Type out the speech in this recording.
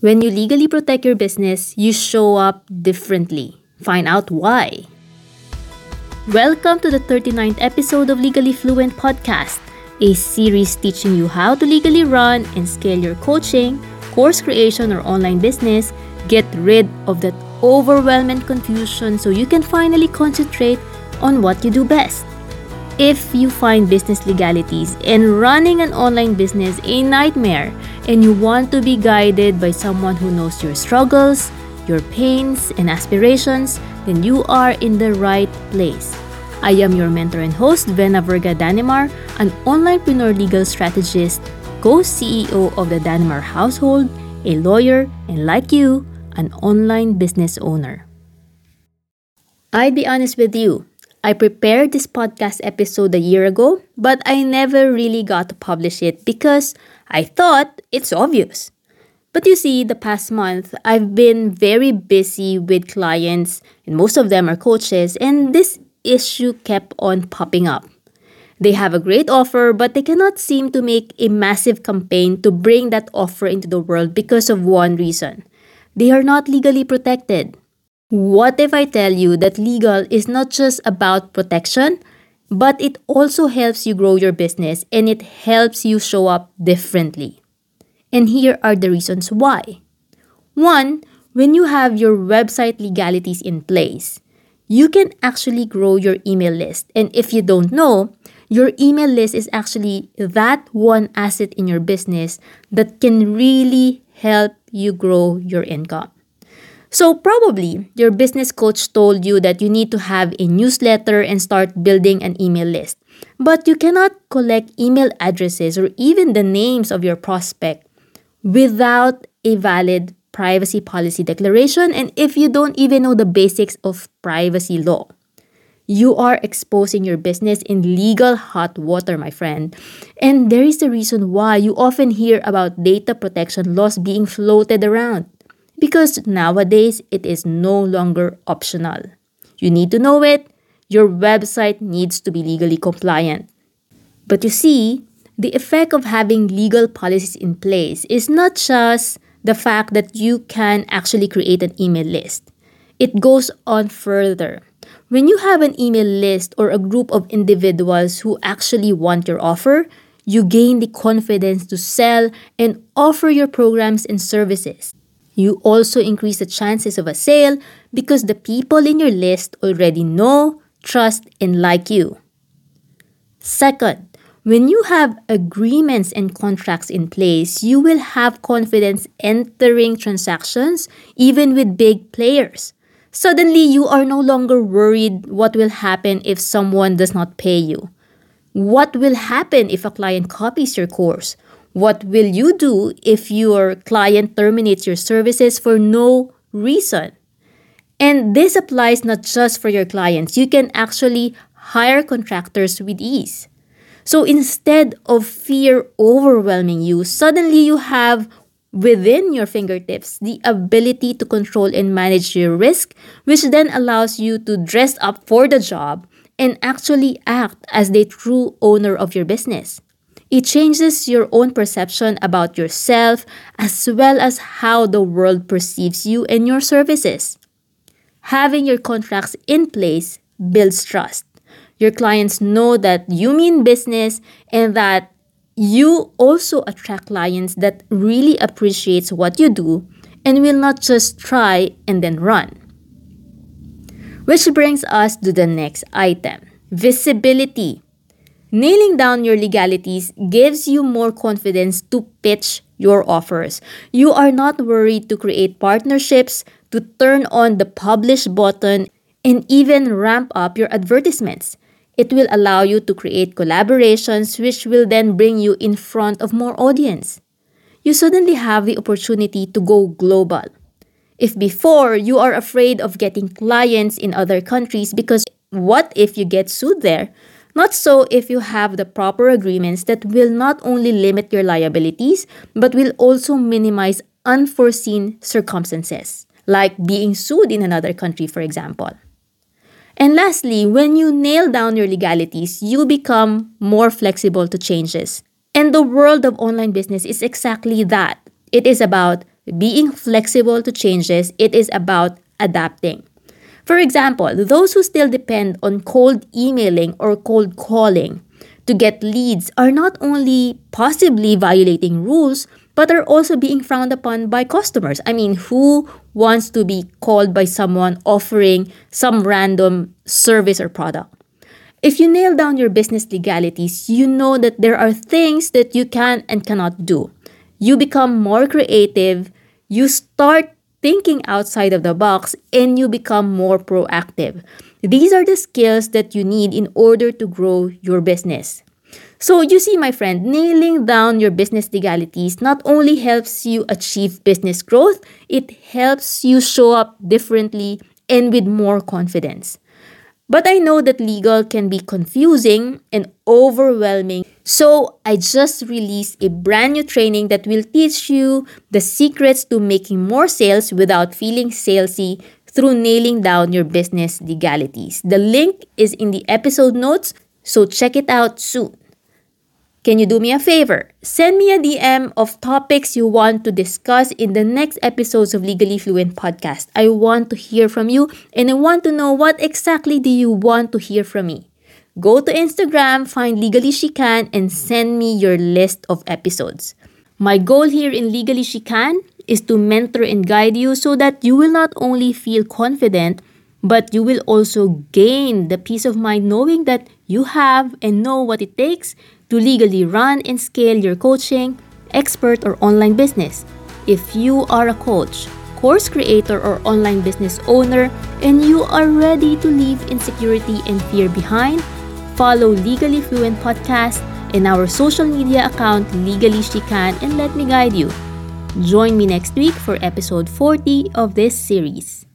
When you legally protect your business, you show up differently. Find out why. Welcome to the 39th episode of Legally Fluent Podcast, a series teaching you how to legally run and scale your coaching, course creation, or online business. Get rid of that overwhelming confusion so you can finally concentrate on what you do best. If you find business legalities and running an online business a nightmare and you want to be guided by someone who knows your struggles, your pains, and aspirations, then you are in the right place. I am your mentor and host, Vena Verga Danimar, an onlinepreneur legal strategist, co-CEO of the Danimar household, a lawyer, and like you, an online business owner. I'd be honest with you, I prepared this podcast episode a year ago, but I never really got to publish it because I thought it's obvious. But you see, the past month, I've been very busy with clients, and most of them are coaches, and this issue kept on popping up. They have a great offer, but they cannot seem to make a massive campaign to bring that offer into the world because of one reason they are not legally protected. What if I tell you that legal is not just about protection, but it also helps you grow your business and it helps you show up differently? And here are the reasons why. One, when you have your website legalities in place, you can actually grow your email list. And if you don't know, your email list is actually that one asset in your business that can really help you grow your income. So, probably your business coach told you that you need to have a newsletter and start building an email list. But you cannot collect email addresses or even the names of your prospect without a valid privacy policy declaration and if you don't even know the basics of privacy law. You are exposing your business in legal hot water, my friend. And there is a reason why you often hear about data protection laws being floated around because nowadays it is no longer optional. You need to know it. Your website needs to be legally compliant. But you see, the effect of having legal policies in place is not just the fact that you can actually create an email list. It goes on further. When you have an email list or a group of individuals who actually want your offer, you gain the confidence to sell and offer your programs and services. You also increase the chances of a sale because the people in your list already know, trust, and like you. Second, when you have agreements and contracts in place, you will have confidence entering transactions even with big players. Suddenly, you are no longer worried what will happen if someone does not pay you. What will happen if a client copies your course? What will you do if your client terminates your services for no reason? And this applies not just for your clients, you can actually hire contractors with ease. So instead of fear overwhelming you, suddenly you have within your fingertips the ability to control and manage your risk, which then allows you to dress up for the job and actually act as the true owner of your business. It changes your own perception about yourself as well as how the world perceives you and your services. Having your contracts in place builds trust. Your clients know that you mean business and that you also attract clients that really appreciates what you do and will not just try and then run. Which brings us to the next item, visibility. Nailing down your legalities gives you more confidence to pitch your offers. You are not worried to create partnerships, to turn on the publish button, and even ramp up your advertisements. It will allow you to create collaborations which will then bring you in front of more audience. You suddenly have the opportunity to go global. If before you are afraid of getting clients in other countries because what if you get sued there? Not so if you have the proper agreements that will not only limit your liabilities, but will also minimize unforeseen circumstances, like being sued in another country, for example. And lastly, when you nail down your legalities, you become more flexible to changes. And the world of online business is exactly that. It is about being flexible to changes, it is about adapting. For example, those who still depend on cold emailing or cold calling to get leads are not only possibly violating rules, but are also being frowned upon by customers. I mean, who wants to be called by someone offering some random service or product? If you nail down your business legalities, you know that there are things that you can and cannot do. You become more creative, you start thinking outside of the box, and you become more proactive. These are the skills that you need in order to grow your business. So, you see, my friend, nailing down your business legalities not only helps you achieve business growth, it helps you show up differently and with more confidence. But I know that legal can be confusing and overwhelming. So I just released a brand new training that will teach you the secrets to making more sales without feeling salesy through nailing down your business legalities. The link is in the episode notes, so check it out soon. Can you do me a favor? Send me a DM of topics you want to discuss in the next episodes of Legally Fluent podcast. I want to hear from you and I want to know what exactly do you want to hear from me. Go to Instagram, find Legally She Can, and send me your list of episodes. My goal here in Legally She Can is to mentor and guide you so that you will not only feel confident, but you will also gain the peace of mind knowing that you have and know what it takes to legally run and scale your coaching, expert, or online business. If you are a coach, course creator, or online business owner, and you are ready to leave insecurity and fear behind, follow Legally Fluent Podcast and our social media account, Legally She Can, and let me guide you. Join me next week for episode 40 of this series.